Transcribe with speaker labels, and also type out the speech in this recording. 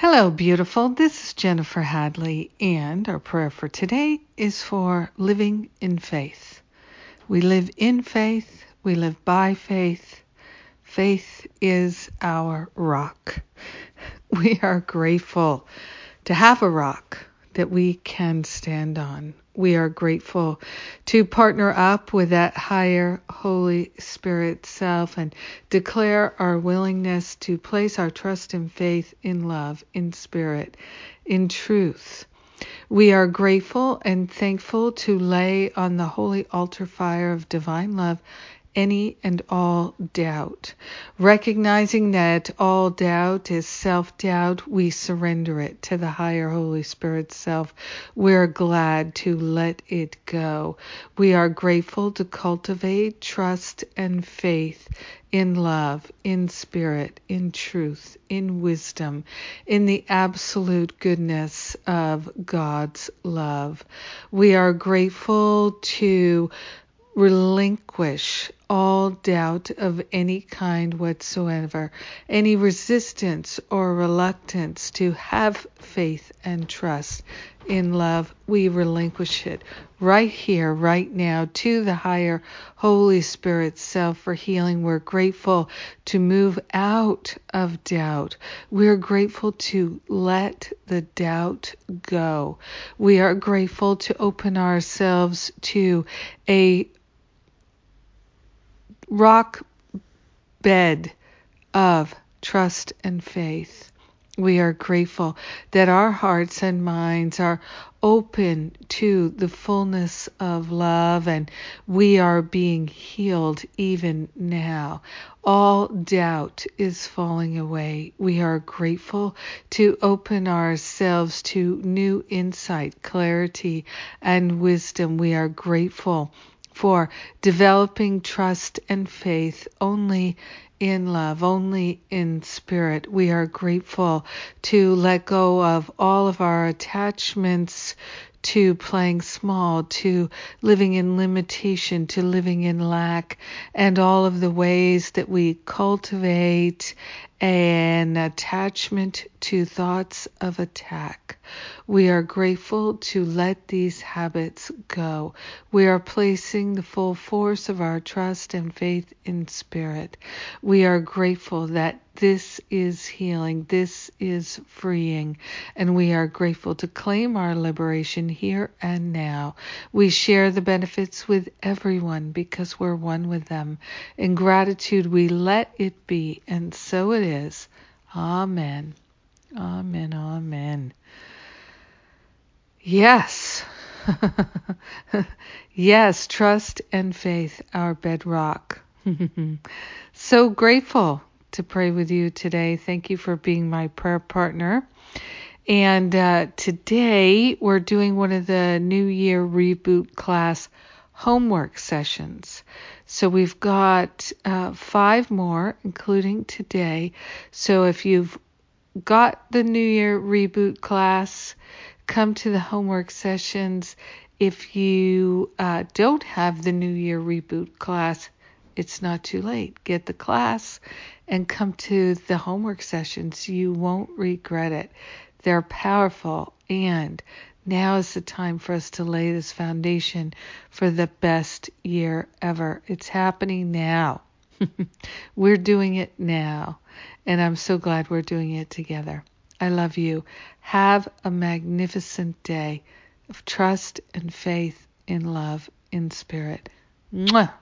Speaker 1: Hello, beautiful. This is Jennifer Hadley, and our prayer for today is for living in faith. We live in faith, we live by faith. Faith is our rock. We are grateful to have a rock that we can stand on. We are grateful to partner up with that higher Holy Spirit self and declare our willingness to place our trust and faith in love, in spirit, in truth. We are grateful and thankful to lay on the holy altar fire of divine love any and all doubt. Recognizing that all doubt is self doubt, we surrender it to the higher Holy Spirit self. We're glad to let it go. We are grateful to cultivate trust and faith in love, in spirit, in truth, in wisdom, in the absolute goodness of God's love. We are grateful to relinquish all doubt of any kind whatsoever, any resistance or reluctance to have faith and trust in love, we relinquish it right here, right now, to the higher Holy Spirit self for healing. We're grateful to move out of doubt. We're grateful to let the doubt go. We are grateful to open ourselves to a rock bed of trust and faith. We are grateful that our hearts and minds are open to the fullness of love and we are being healed even now. All doubt is falling away. We are grateful to open ourselves to new insight, clarity, and wisdom. We are grateful for developing trust and faith only in love, only in spirit. We are grateful to let go of all of our attachments to playing small, to living in limitation, to living in lack, and all of the ways that we cultivate an attachment to thoughts of attack. We are grateful to let these habits go. We are placing the full force of our trust and faith in spirit. We are grateful that this is healing, this is freeing, and we are grateful to claim our liberation here and now. We share the benefits with everyone because we're one with them. In gratitude, we let it be, and so it is. Amen. Amen. Amen. Yes. yes, trust and faith, our bedrock. so grateful to pray with you today. Thank you for being my prayer partner. And uh, today we're doing one of the New Year Reboot class homework sessions. So we've got uh, five more, including today. So if you've got the New Year Reboot class, come to the homework sessions. If you uh, don't have the New Year Reboot class, it's not too late. Get the class and come to the homework sessions. You won't regret it. They're powerful and now is the time for us to lay this foundation for the best year ever. It's happening now. we're doing it now. And I'm so glad we're doing it together. I love you. Have a magnificent day of trust and faith in love in spirit. Mwah.